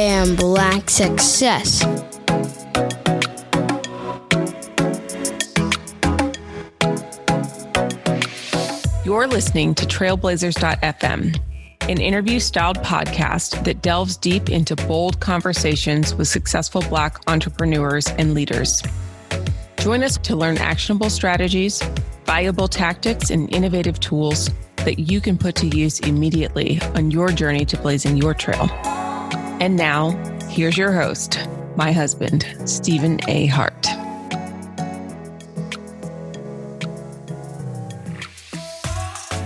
and Black Success. You're listening to Trailblazers.fm, an interview styled podcast that delves deep into bold conversations with successful Black entrepreneurs and leaders. Join us to learn actionable strategies, viable tactics, and innovative tools that you can put to use immediately on your journey to blazing your trail. And now, here's your host, my husband, Stephen A. Hart.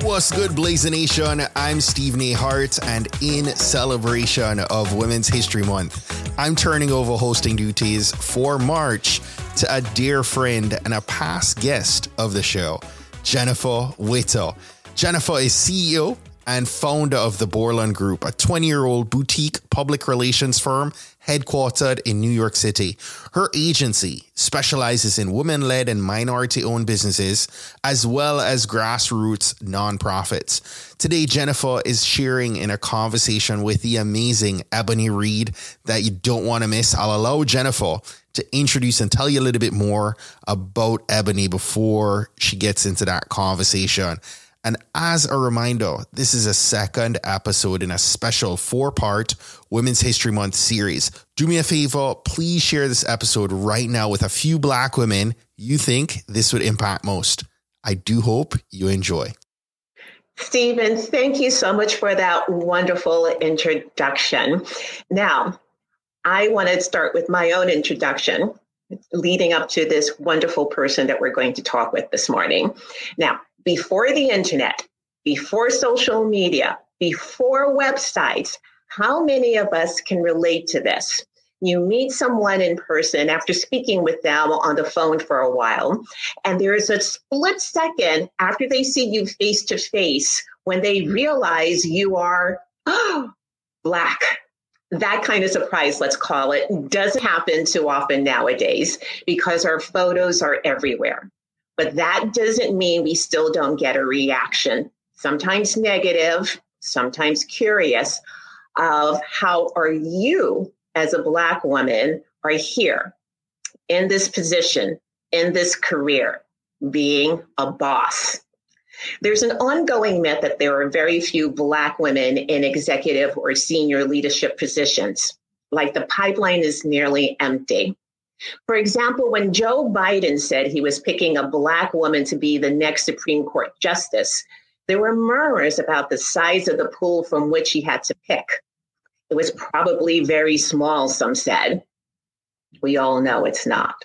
What's good, Blaze Nation? I'm Stephen A. Hart, and in celebration of Women's History Month, I'm turning over hosting duties for March to a dear friend and a past guest of the show, Jennifer Whittle. Jennifer is CEO and founder of the Borland Group, a 20 year old boutique public relations firm headquartered in New York City. Her agency specializes in women led and minority owned businesses, as well as grassroots nonprofits. Today, Jennifer is sharing in a conversation with the amazing Ebony Reed that you don't want to miss. I'll allow Jennifer to introduce and tell you a little bit more about Ebony before she gets into that conversation. And as a reminder, this is a second episode in a special four part Women's History Month series. Do me a favor, please share this episode right now with a few Black women you think this would impact most. I do hope you enjoy. Stephen, thank you so much for that wonderful introduction. Now, I want to start with my own introduction leading up to this wonderful person that we're going to talk with this morning. Now, before the internet, before social media, before websites, how many of us can relate to this? You meet someone in person after speaking with them on the phone for a while, and there is a split second after they see you face to face when they realize you are oh, black. That kind of surprise, let's call it, doesn't happen too often nowadays because our photos are everywhere. But that doesn't mean we still don't get a reaction, sometimes negative, sometimes curious, of how are you as a Black woman are here in this position, in this career, being a boss. There's an ongoing myth that there are very few Black women in executive or senior leadership positions, like the pipeline is nearly empty. For example, when Joe Biden said he was picking a Black woman to be the next Supreme Court justice, there were murmurs about the size of the pool from which he had to pick. It was probably very small, some said. We all know it's not.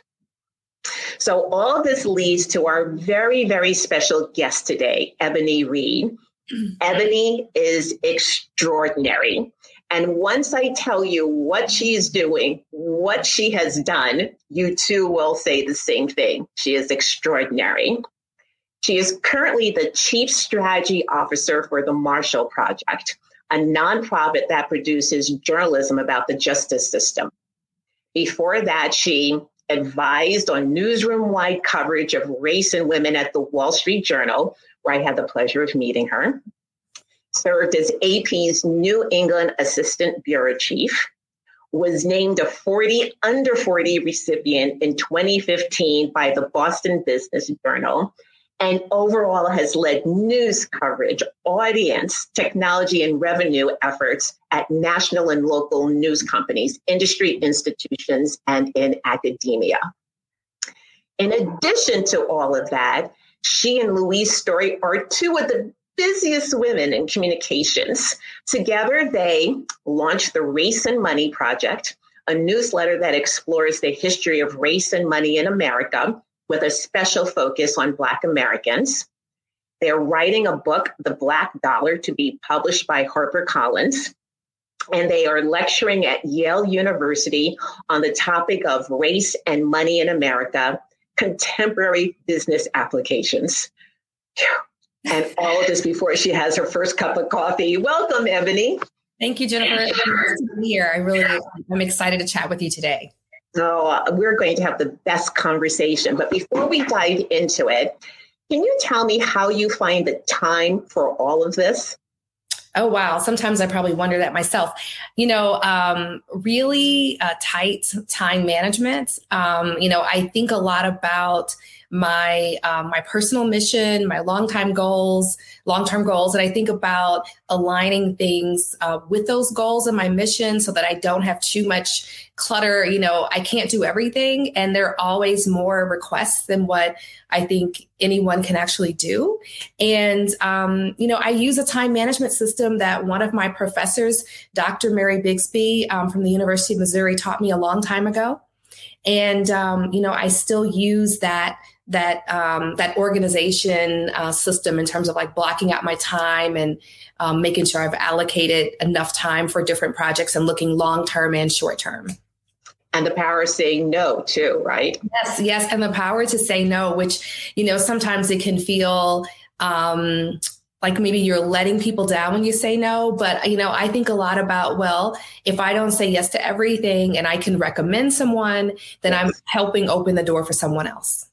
So, all this leads to our very, very special guest today, Ebony Reed. Ebony is extraordinary. And once I tell you what she's doing, what she has done, you too will say the same thing. She is extraordinary. She is currently the Chief Strategy Officer for the Marshall Project, a nonprofit that produces journalism about the justice system. Before that, she advised on newsroom wide coverage of race and women at the Wall Street Journal, where I had the pleasure of meeting her served as AP's New England Assistant Bureau Chief, was named a 40 under 40 recipient in 2015 by the Boston Business Journal, and overall has led news coverage, audience, technology, and revenue efforts at national and local news companies, industry institutions, and in academia. In addition to all of that, she and Louise Story are two of the busiest women in communications. Together, they launched the Race and Money Project, a newsletter that explores the history of race and money in America with a special focus on Black Americans. They're writing a book, The Black Dollar, to be published by HarperCollins. And they are lecturing at Yale University on the topic of race and money in America, contemporary business applications and all of this before she has her first cup of coffee. Welcome, Ebony. Thank you, Jennifer. Here. I really, I'm excited to chat with you today. So uh, we're going to have the best conversation. But before we dive into it, can you tell me how you find the time for all of this? Oh, wow. Sometimes I probably wonder that myself. You know, um, really uh, tight time management. Um, you know, I think a lot about my um, my personal mission, my long time goals, long term goals, and I think about aligning things uh, with those goals and my mission, so that I don't have too much clutter. You know, I can't do everything, and there are always more requests than what I think anyone can actually do. And um, you know, I use a time management system that one of my professors, Dr. Mary Bixby um, from the University of Missouri, taught me a long time ago. And um, you know, I still use that that um, that organization uh, system in terms of like blocking out my time and um, making sure I've allocated enough time for different projects and looking long term and short term. And the power of saying no too, right? Yes, yes, and the power to say no, which you know sometimes it can feel. Um, like maybe you're letting people down when you say no but you know i think a lot about well if i don't say yes to everything and i can recommend someone then yes. i'm helping open the door for someone else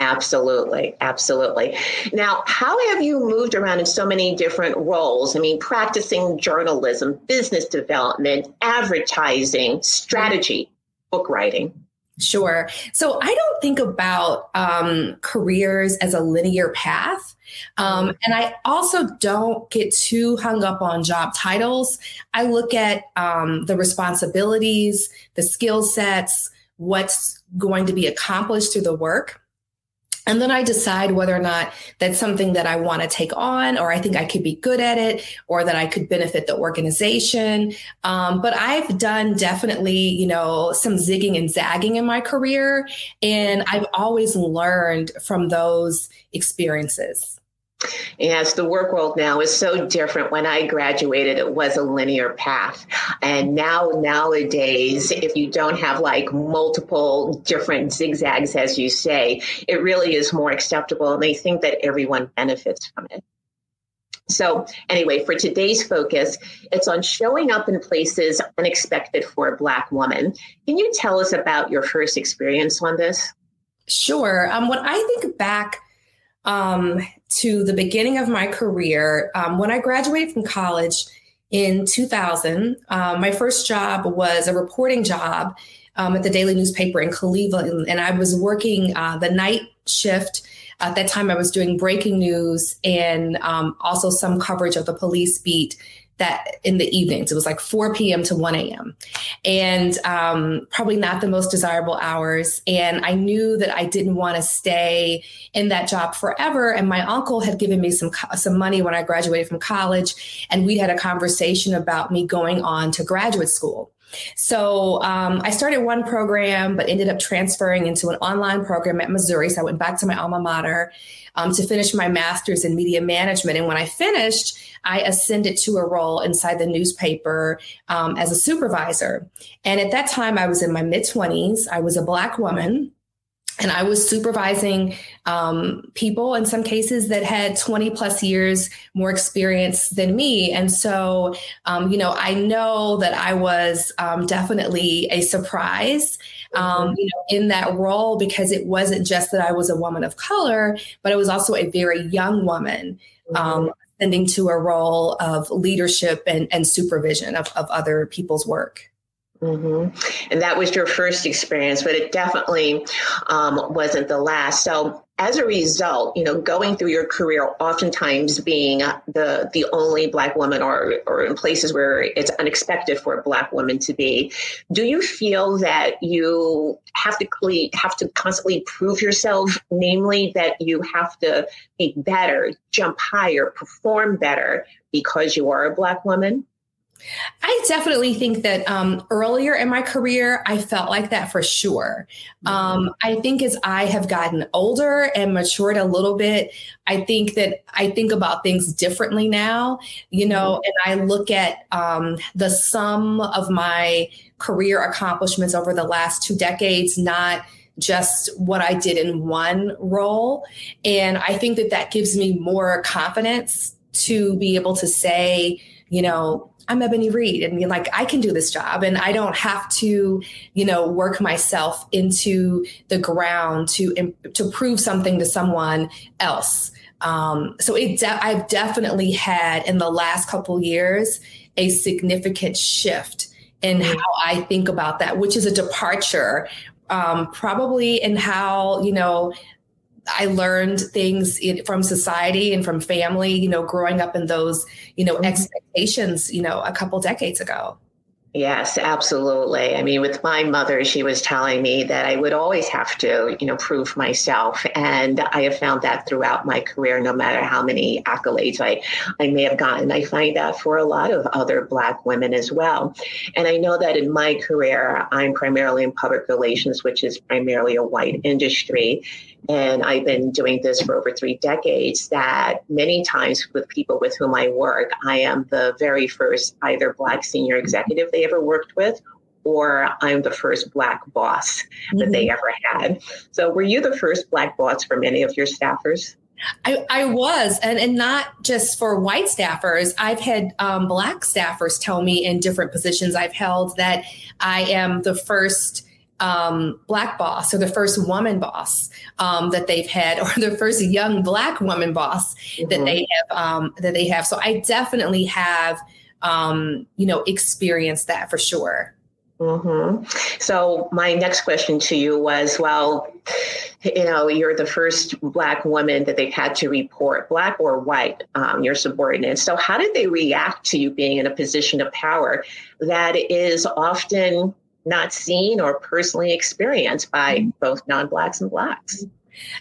Absolutely. Absolutely. Now, how have you moved around in so many different roles? I mean, practicing journalism, business development, advertising, strategy, book writing. Sure. So I don't think about um, careers as a linear path. Um, and I also don't get too hung up on job titles. I look at um, the responsibilities, the skill sets, what's going to be accomplished through the work. And then I decide whether or not that's something that I want to take on, or I think I could be good at it, or that I could benefit the organization. Um, but I've done definitely, you know, some zigging and zagging in my career. And I've always learned from those experiences. Yes, the work world now is so different. When I graduated, it was a linear path. And now, nowadays, if you don't have like multiple different zigzags, as you say, it really is more acceptable. And they think that everyone benefits from it. So, anyway, for today's focus, it's on showing up in places unexpected for a Black woman. Can you tell us about your first experience on this? Sure. Um, when I think back, um, to the beginning of my career. Um, when I graduated from college in 2000, um, my first job was a reporting job um, at the daily newspaper in Cleveland, and I was working uh, the night shift. At that time, I was doing breaking news and um, also some coverage of the police beat that in the evenings. It was like 4 p.m. to 1 a.m. And um, probably not the most desirable hours. And I knew that I didn't want to stay in that job forever. And my uncle had given me some some money when I graduated from college, and we had a conversation about me going on to graduate school. So um, I started one program, but ended up transferring into an online program at Missouri. So I went back to my alma mater um, to finish my master's in media management. And when I finished, I ascended to a role inside the newspaper um, as a supervisor. And at that time, I was in my mid 20s. I was a Black woman and I was supervising um, people in some cases that had 20 plus years more experience than me. And so, um, you know, I know that I was um, definitely a surprise. Um, mm-hmm. you know, in that role because it wasn't just that I was a woman of color, but I was also a very young woman um, ascending to a role of leadership and, and supervision of, of other people's work. Mm-hmm. And that was your first experience, but it definitely um, wasn't the last. So, as a result, you know, going through your career, oftentimes being the the only Black woman, or or in places where it's unexpected for a Black woman to be, do you feel that you have to have to constantly prove yourself? Namely, that you have to be better, jump higher, perform better because you are a Black woman. I definitely think that um, earlier in my career, I felt like that for sure. Um, I think as I have gotten older and matured a little bit, I think that I think about things differently now, you know, mm-hmm. and I look at um, the sum of my career accomplishments over the last two decades, not just what I did in one role. And I think that that gives me more confidence to be able to say, you know, I'm Ebony Reed and like I can do this job and I don't have to, you know, work myself into the ground to to prove something to someone else. Um, so it de- I've definitely had in the last couple years a significant shift in mm-hmm. how I think about that, which is a departure, um, probably in how you know I learned things in, from society and from family, you know, growing up in those, you know, mm-hmm. expectations, you know, a couple decades ago. Yes, absolutely. I mean, with my mother, she was telling me that I would always have to, you know, prove myself. And I have found that throughout my career, no matter how many accolades I, I may have gotten. I find that for a lot of other Black women as well. And I know that in my career, I'm primarily in public relations, which is primarily a white industry and I've been doing this for over three decades, that many times with people with whom I work, I am the very first either Black senior executive they ever worked with, or I'm the first Black boss mm-hmm. that they mm-hmm. ever had. So, were you the first Black boss for many of your staffers? I, I was, and, and not just for white staffers. I've had um, Black staffers tell me in different positions I've held that I am the first um, black boss or the first woman boss um, that they've had or the first young black woman boss mm-hmm. that they have um, that they have so i definitely have um, you know experience that for sure mm-hmm. so my next question to you was well you know you're the first black woman that they've had to report black or white um, your subordinates so how did they react to you being in a position of power that is often not seen or personally experienced by mm-hmm. both non-blacks and blacks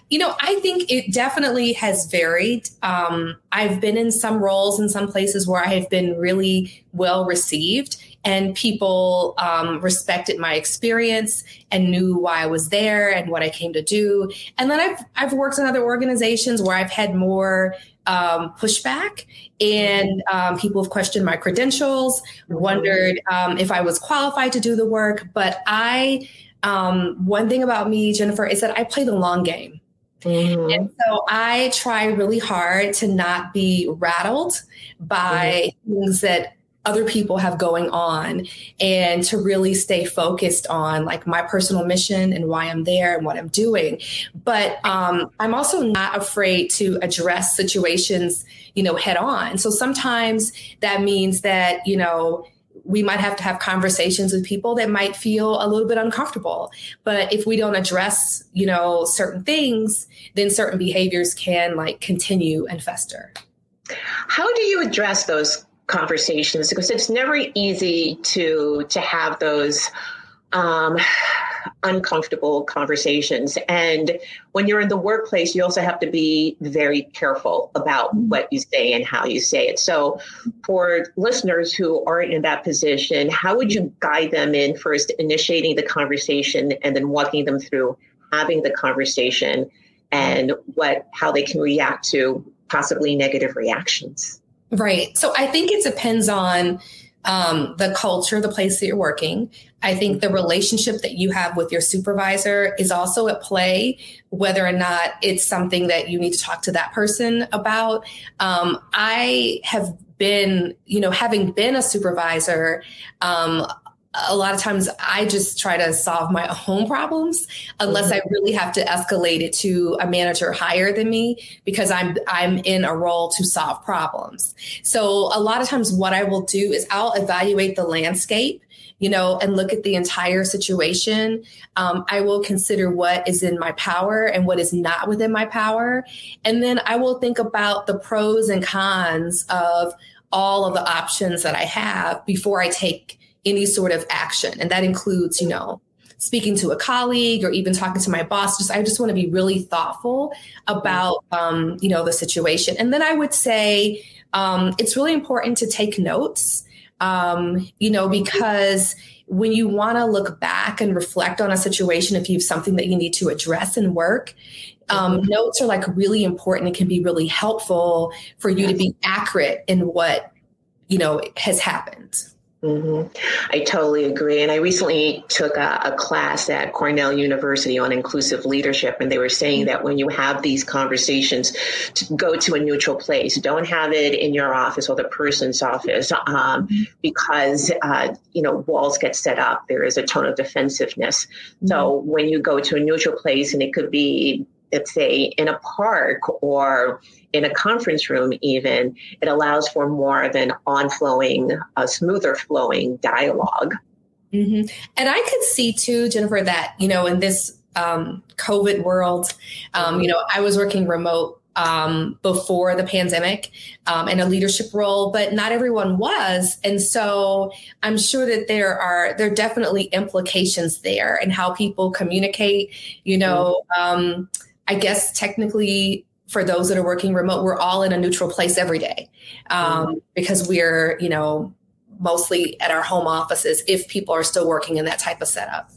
you know, I think it definitely has varied. Um, I've been in some roles in some places where I have been really well received, and people um, respected my experience and knew why I was there and what I came to do. And then I've I've worked in other organizations where I've had more um, pushback, and um, people have questioned my credentials, wondered um, if I was qualified to do the work. But I, um, one thing about me, Jennifer, is that I play the long game. Mm-hmm. And so I try really hard to not be rattled by mm-hmm. things that other people have going on and to really stay focused on like my personal mission and why I'm there and what I'm doing. But um, I'm also not afraid to address situations, you know, head on. So sometimes that means that, you know, we might have to have conversations with people that might feel a little bit uncomfortable. But if we don't address you know certain things then certain behaviors can like continue and fester. How do you address those conversations? Because it's never easy to to have those um, uncomfortable conversations. And when you're in the workplace, you also have to be very careful about mm-hmm. what you say and how you say it. So, for listeners who aren't in that position, how would you guide them in first initiating the conversation and then walking them through having the conversation and what how they can react to possibly negative reactions? Right. So I think it depends on um, the culture, the place that you're working. I think the relationship that you have with your supervisor is also at play, whether or not it's something that you need to talk to that person about. Um, I have been, you know, having been a supervisor, um, a lot of times I just try to solve my own problems unless I mm-hmm. really have to escalate it to a manager higher than me because I'm I'm in a role to solve problems. So a lot of times what I will do is I'll evaluate the landscape you know, and look at the entire situation. Um, I will consider what is in my power and what is not within my power. And then I will think about the pros and cons of all of the options that I have before I take any sort of action. And that includes, you know, speaking to a colleague or even talking to my boss. Just I just want to be really thoughtful about um, you know the situation. And then I would say um, it's really important to take notes. Um, you know, because when you want to look back and reflect on a situation, if you have something that you need to address and work, um, mm-hmm. notes are like really important. It can be really helpful for you yes. to be accurate in what you know has happened. Mm-hmm. I totally agree. And I recently took a, a, class at Cornell University on inclusive leadership, and they were saying that when you have these conversations, to go to a neutral place. Don't have it in your office or the person's office, um, mm-hmm. because uh, you know walls get set up. There is a tone of defensiveness. Mm-hmm. So when you go to a neutral place, and it could be let's say in a park or in a conference room even it allows for more of an on-flowing a smoother flowing dialog mm-hmm. and i could see too jennifer that you know in this um, covid world um, you know i was working remote um, before the pandemic um, in a leadership role, but not everyone was. And so I'm sure that there are there are definitely implications there and how people communicate. You know, um, I guess technically for those that are working remote, we're all in a neutral place every day um, because we're you know mostly at our home offices if people are still working in that type of setup.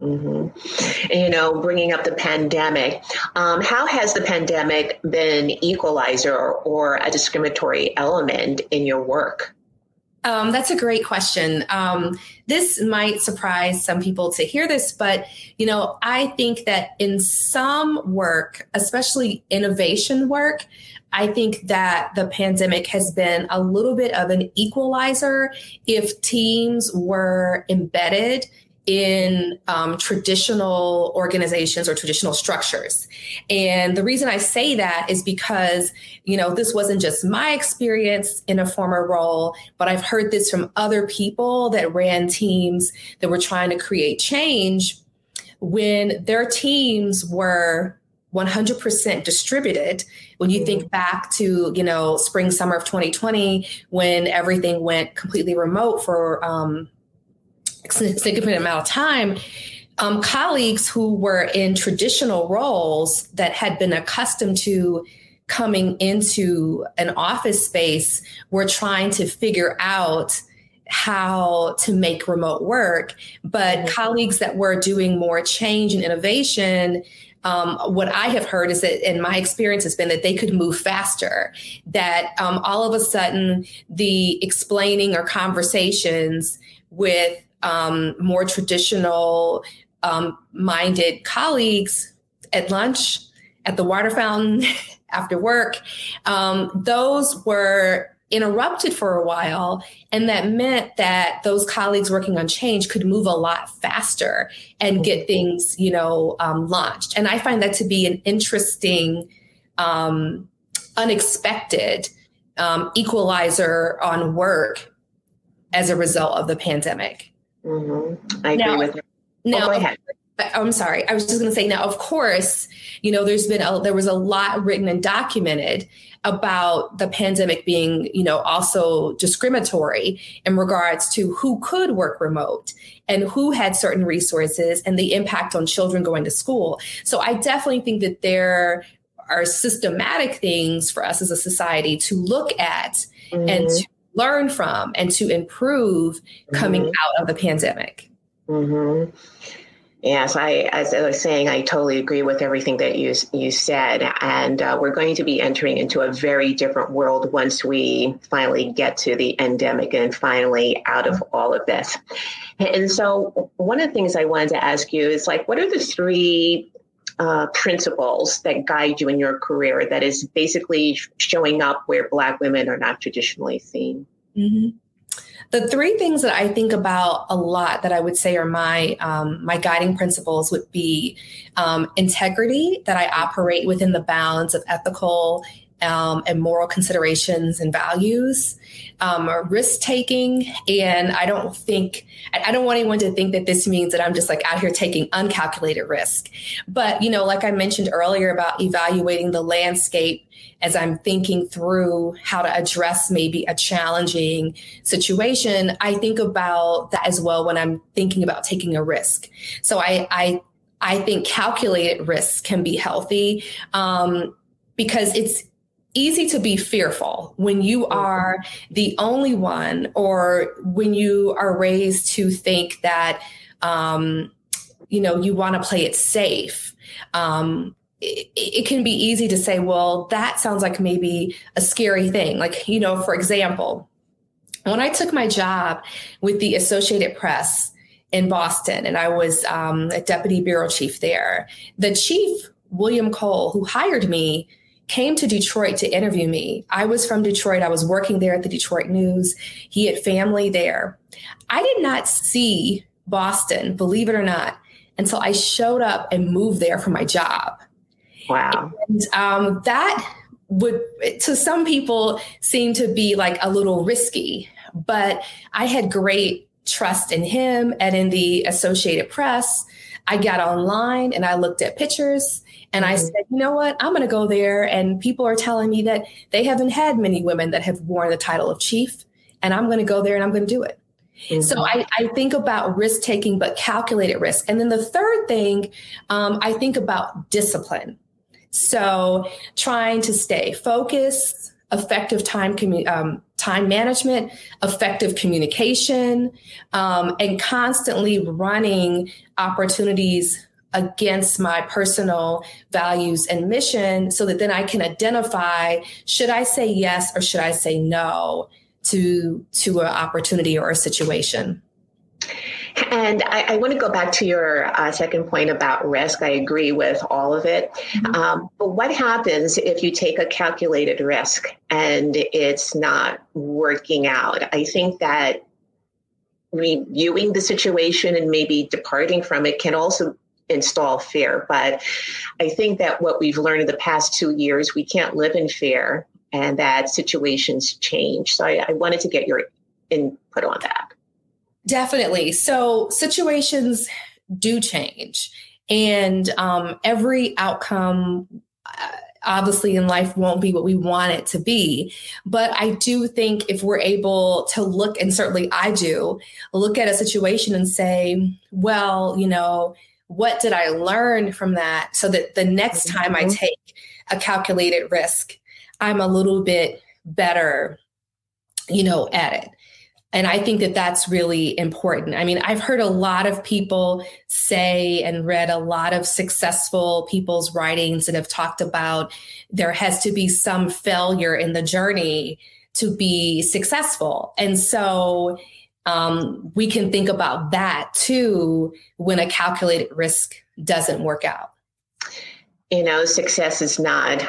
Mm-hmm. You know, bringing up the pandemic, um, how has the pandemic been equalizer or, or a discriminatory element in your work? Um, that's a great question. Um, this might surprise some people to hear this, but you know, I think that in some work, especially innovation work, I think that the pandemic has been a little bit of an equalizer if teams were embedded in um, traditional organizations or traditional structures. And the reason I say that is because, you know, this wasn't just my experience in a former role, but I've heard this from other people that ran teams that were trying to create change when their teams were 100% distributed when you think back to you know spring summer of 2020 when everything went completely remote for um, significant amount of time, um, colleagues who were in traditional roles that had been accustomed to coming into an office space were trying to figure out how to make remote work. But mm-hmm. colleagues that were doing more change and innovation, um, what I have heard is that, and my experience has been that they could move faster. That um, all of a sudden, the explaining or conversations with um, more traditional um, minded colleagues at lunch, at the water fountain, after work, um, those were interrupted for a while. And that meant that those colleagues working on change could move a lot faster and get things, you know, um, launched. And I find that to be an interesting, um, unexpected um, equalizer on work as a result of the pandemic. Mm-hmm. I agree now, with you. Now, oh, go ahead. I'm sorry. I was just going to say now, of course, you know, there's been a, there was a lot written and documented about the pandemic being, you know, also discriminatory in regards to who could work remote and who had certain resources and the impact on children going to school. So I definitely think that there are systematic things for us as a society to look at mm-hmm. and to learn from and to improve coming mm-hmm. out of the pandemic. Mm-hmm. Yes, I, as I was saying, I totally agree with everything that you you said, and uh, we're going to be entering into a very different world once we finally get to the endemic and finally out of all of this. And so, one of the things I wanted to ask you is like, what are the three uh, principles that guide you in your career that is basically showing up where Black women are not traditionally seen? Mm-hmm. The three things that I think about a lot that I would say are my um, my guiding principles would be um, integrity, that I operate within the bounds of ethical um, and moral considerations and values, um, risk taking. And I don't think, I don't want anyone to think that this means that I'm just like out here taking uncalculated risk. But, you know, like I mentioned earlier about evaluating the landscape as I'm thinking through how to address maybe a challenging situation, I think about that as well when I'm thinking about taking a risk. So I, I, I think calculated risks can be healthy um, because it's easy to be fearful when you are the only one or when you are raised to think that um, you know you want to play it safe. Um, it, it, can be easy to say well that sounds like maybe a scary thing. Like you know for example when i took my job with the associated press in boston and i was um, a deputy bureau chief there the chief william Kole who hired me came to Detroit to interview me. I was from Detroit. I was working there at the Detroit News. He had family there. I did not see Boston, believe it or not, until I showed up and moved there for my job. Wow. And um, that would, to some people, seem to be like a little risky, but I had great trust in him and in the Associated Press. I got online and I looked at pictures and I mm-hmm. said, you know what? I'm going to go there. And people are telling me that they haven't had many women that have worn the title of chief. And I'm going to go there and I'm going to do it. Mm-hmm. So I, I, think about risk taking, but calculated risk. And then the third thing, um, I think about discipline. So trying to stay focused, effective time commu- um, time management, effective communication, um, and constantly running opportunities against my personal values and mission so that then I can identify should I say yes or should I say no to to an opportunity or a situation. And I, I, want to go back to your uh, second point about risk. I agree with all of it. Mm-hmm. Um, but what happens if you take a calculated risk and it's not working out? I think that reviewing the situation and maybe departing from it can also install fear. But I think that what we've learned in the past two years, we can't live in fear and that situations change. So I, I wanted to get your input on that. Definitely. So situations do change, and um, every outcome. Uh, obviously in life won't be what we want it to be. But I do think if we're able to look, and certainly I do, look at a situation and say, well, you know, what did I learn from that so that the next time I mm-hmm. take a calculated risk, I'm a little bit better, you know, at it. And I think that that's really important. I mean, I've heard a lot of people say and read a lot of successful people's writings and have talked about there has to be some failure in the journey to be successful. And so um, we can think about that too when a calculated risk doesn't work out you know success is not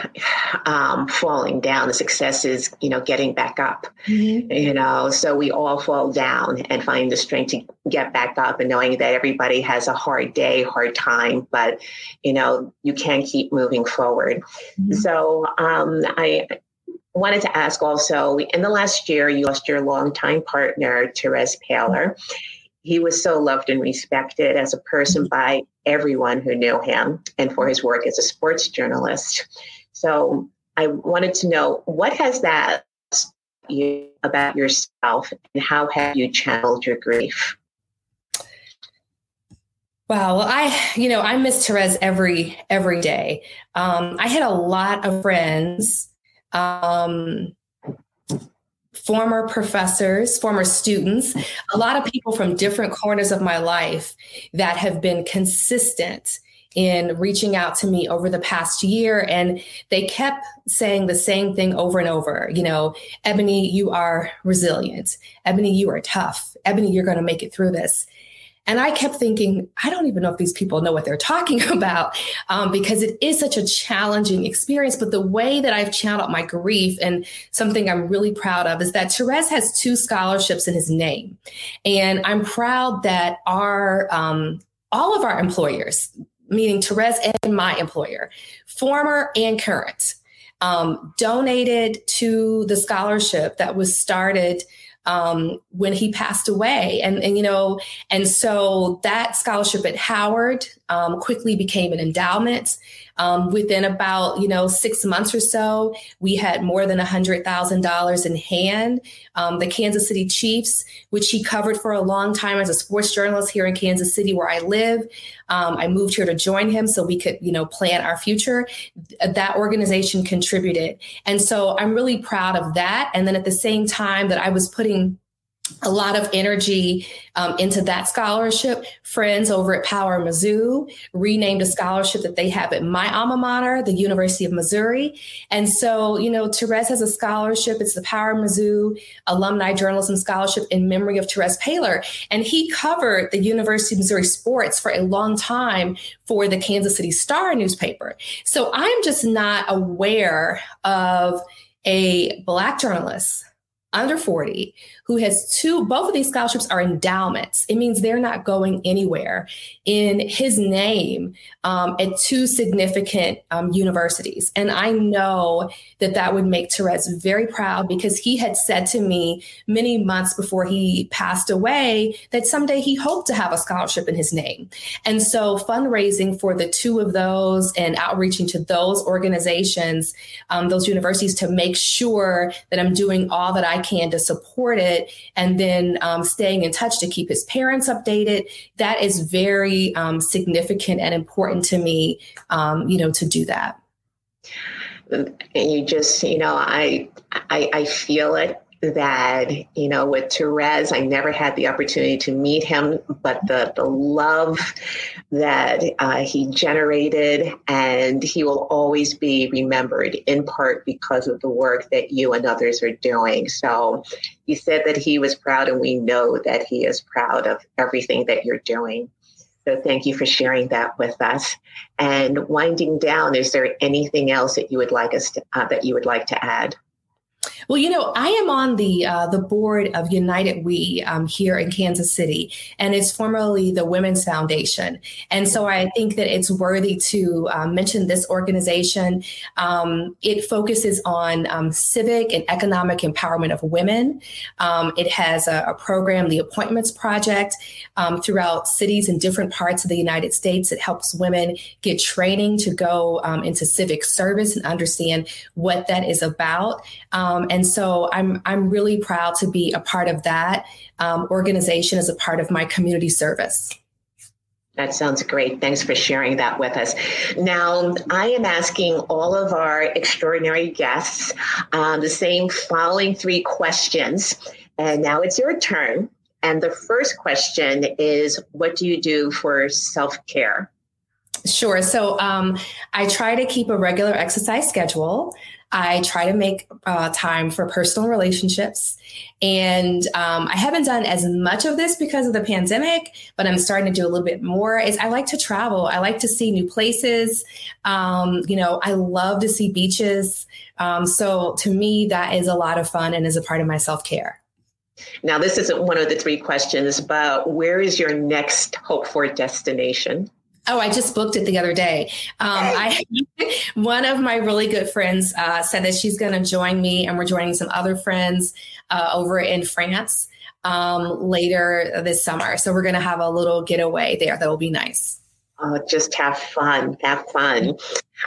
um, falling down. The success is you know getting back up. Mm-hmm. you know so we all fall down and find the strength to get back up and knowing that everybody has a hard day hard time but you know you can keep moving forward. Mm-hmm. so um, i wanted to ask also in the last year you lost your longtime partner Terez Paylor he was so loved and respected as a person by everyone who knew him and for his work as a sports journalist. So I wanted to know what has that you about yourself and how have you channeled your grief? Wow. Well, I, you know, I miss Terez every every day. Um, I had a lot of friends um, former professors, former students, a lot of people from different corners of my life that have been consistent in reaching out to me over the past year. And they kept saying the same thing over and over. You know, Ebony, you are resilient. Ebony, you are tough. Ebony, you're going to make it through this. And I kept thinking, I don't even know if these people know what they're talking about um, because it is such a challenging experience. But the way that I've channeled my grief and something I'm really proud of is that Terez has two scholarships in his name. And I'm proud that our, um, all of our employers, meaning Terez and my employer, former and current, um, donated to the scholarship that was started um, when he passed away. And, and, you know, and so that scholarship at Howard um, quickly became an endowment. Um, within about you know six months or so, we had more than hundred thousand dollars in hand. Um, the Kansas City Chiefs, which he covered for a long time as a sports journalist here in Kansas City, where I live, um, I moved here to join him so we could you know plan our future. That organization contributed, and so I'm really proud of that. And then at the same time that I was putting a lot of energy um, into that scholarship. Friends over at Power Mizzou renamed a scholarship that they have at my alma mater, the University of Missouri. And so, you know, Terez has a scholarship. It's the Power Mizzou Alumni Journalism Scholarship in memory of Terez Paylor. And he covered the University of Missouri sports for a long time for the Kansas City Star newspaper. So I'm just not aware of a Black journalist under 40 who has two, both of these scholarships are endowments. It means they're not going anywhere in his name um, at two significant um, universities. And I know that that would make Terez very proud because he had said to me many months before he passed away that someday he hoped to have a scholarship in his name. And so fundraising for the two of those and outreaching to those organizations, um, those universities to make sure that I'm doing all that I can to support it and then um, staying in touch to keep his parents updated. That is very um, significant and important to me, um, you know, to do that. And you just, you know, I, I, I feel it that you know with Terez, I never had the opportunity to meet him, but the the love that uh, he generated, and he will always be remembered in part because of the work that you and others are doing. So he said that he was proud, and we know that he is proud of everything that you're doing. So thank you for sharing that with us. And winding down, is there anything else that you would like us to, uh, that you would like to add? Well, you know, I am on the uh, the board of United We um, here in Kansas City, and it's formerly the Women's Foundation. And so I think that it's worthy to uh, mention this organization. Um, it focuses on um, civic and economic empowerment of women. Um, it has a, a, program, the Appointments Project, um, throughout cities in different parts of the United States. It helps women get training to go into civic service and understand what that is about. Um, and so I'm I'm really proud to be a part of that um, organization as a part of my community service. That sounds great. Thanks for sharing that with us. Now, I am asking all of our extraordinary guests um, the same following three questions. And now it's your turn. And the first question is What do you do for self care? Sure. So um, I try to keep a regular exercise schedule. I try to make uh, time for personal relationships. And um, I haven't done as much of this because of the pandemic, but I'm starting to do a little bit more. Is I like to travel. I like to see new places. Um, you know, I love to see beaches. Um, so to me, that is a lot of fun and is a part of my self care. Now, this isn't one of the three questions, but where is your next hope for destination? Oh, I just booked it the other day. Um, I one of my really good friends uh, said that she's going to join me, and we're joining some other friends uh, over in France um, later this summer. So we're going to have a little getaway there. That will be nice. Oh, just have fun. Have fun.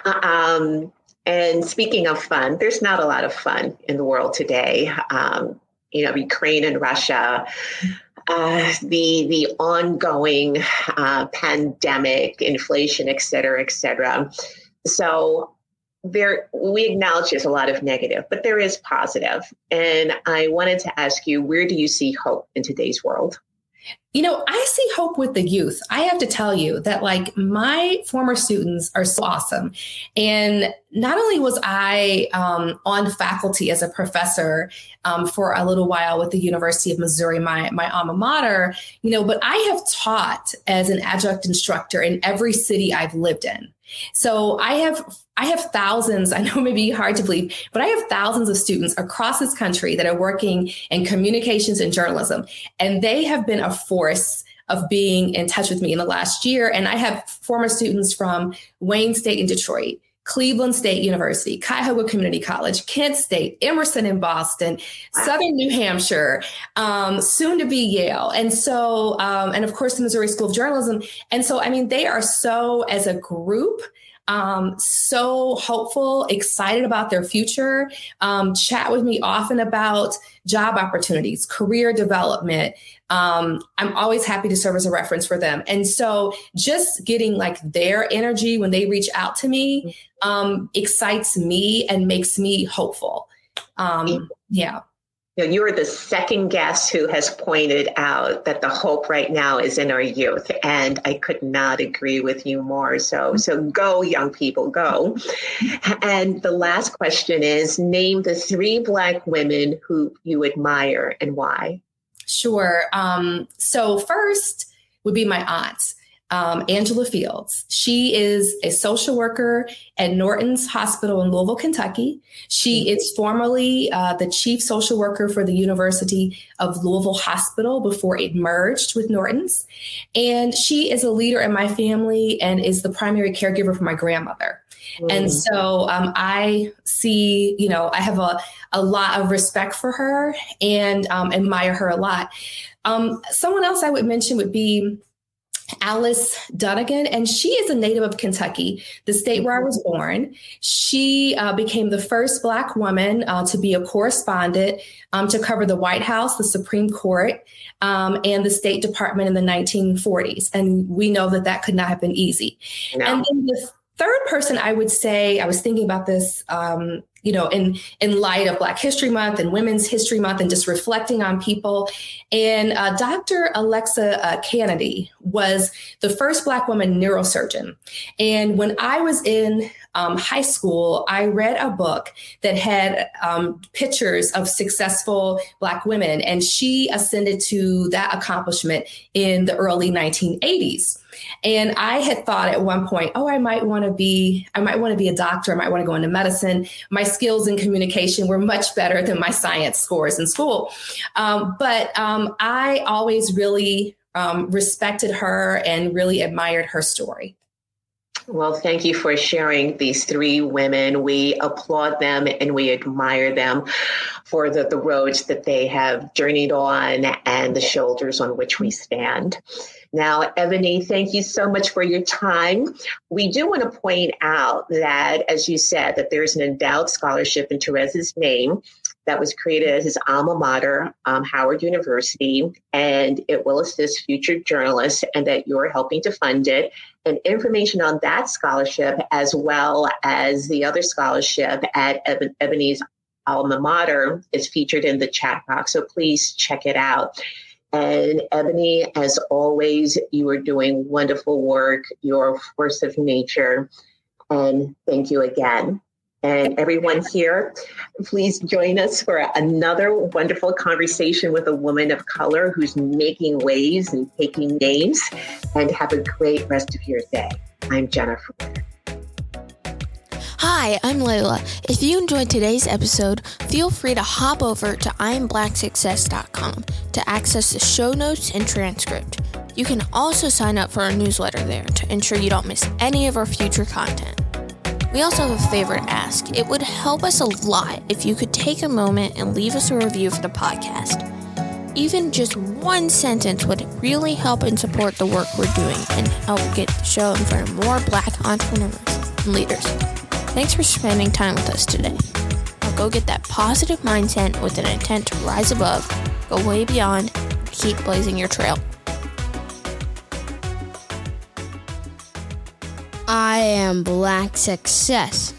Um, and speaking of fun, there's not a lot of fun in the world today. Um, you know, Ukraine and Russia uh, the the ongoing uh, pandemic, inflation, et cetera, et cetera. So there, we acknowledge there's a lot of negative, but there is positive. And I wanted to ask you, where do you see hope in today's world? You know, I see hope with the youth. I have to tell you that, like, my former students are so awesome. And not only was I um, on faculty as a professor um, for a little while with the University of Missouri, my, my alma mater, you know, but I have taught as an adjunct instructor in every city I've lived in. So I have I have thousands, I know it may be hard to believe, but I have thousands of students across this country that are working in communications and journalism. And they have been a force of being in touch with me in the last year. And I have former students from Wayne State in Detroit, Cleveland State University, Cuyahoga Community College, Kent State, Emerson in Boston, wow. Southern New Hampshire, um, soon to be Yale. And so, um, and of course, the Missouri School of Journalism. And so, I mean, they are so, as a group, um, so hopeful, excited about their future, um, chat with me often about job opportunities, career development. Um, I'm always happy to serve as a reference for them. And so just getting like their energy when they reach out to me um, excites me and makes me hopeful. Um, yeah you know, you're the second guest who has pointed out that the hope right now is in our youth, and I could not agree with you more. So, so go, young people, go. And the last question is: Name the three Black women who you admire and why. Sure. Um, so first would be my aunt. Um, Angela Fields. She is a social worker at Norton's Hospital in Louisville, Kentucky. She mm-hmm. is formerly uh, the chief social worker for the University of Louisville Hospital before it merged with Norton's. And she is a leader in my family and is the primary caregiver for my grandmother. Mm. And so um, I see, you know, I have a, a lot of respect for her and um, admire her a lot. Um, someone else I would mention would be Alice Dunnigan, and she is a native of Kentucky, the state where I was born. She uh, became the first Black woman uh, to be a correspondent um, to cover the White House, the Supreme Court, um, and the State Department in the 1940s. And we know that that could not have been easy. No. And then the third person I would say, I was thinking about this um, you know, in in light of Black History Month and Women's History Month, and just reflecting on people. And uh, Dr. Alexa uh, Canady was the first Black woman neurosurgeon. And when I was in um, high school, I read a book that had um, pictures of successful Black women, and she ascended to that accomplishment in the early 1980s. And I had thought at one point, oh, I might want to be, I might want to be a doctor. I might want to go into medicine. My skills in communication were much better than my science scores in school. Um, but um, I always really um, respected her and really admired her story. Well, thank you for sharing these three women. We applaud them and we admire them for the, the roads that they have journeyed on and the shoulders on which we stand. Now, Ebony, thank you so much for your time. We do want to point out that, as you said, that there's an endowed scholarship in Terez's name that was created at his alma mater, um, Howard University, and it will assist future journalists, and that you're helping to fund it. And information on that scholarship, as well as the other scholarship at Ebony's alma mater, is featured in the chat box. So please check it out. And Ebony, as always, you are doing wonderful work. You're a force of nature. And thank you again. And everyone here, please join us for another wonderful conversation with a woman of color who's making waves and taking names. And have a great rest of your day. I'm Jennifer. Hi, I'm Layla. If you enjoyed today's episode, feel free to hop over to IamBlackSuccess.com to access the show notes and transcript. You can also sign up for our newsletter there to ensure you don't miss any of our future content. We also have a favor to ask. It would help us a lot if you could take a moment and leave us a review for the podcast. Even just one sentence would really help and support the work we're doing and help get the show in front of more black entrepreneurs and leaders. Thanks for spending time with us today. Now go get that positive mindset with an intent to rise above, go way beyond, keep blazing your trail. I am Black Success.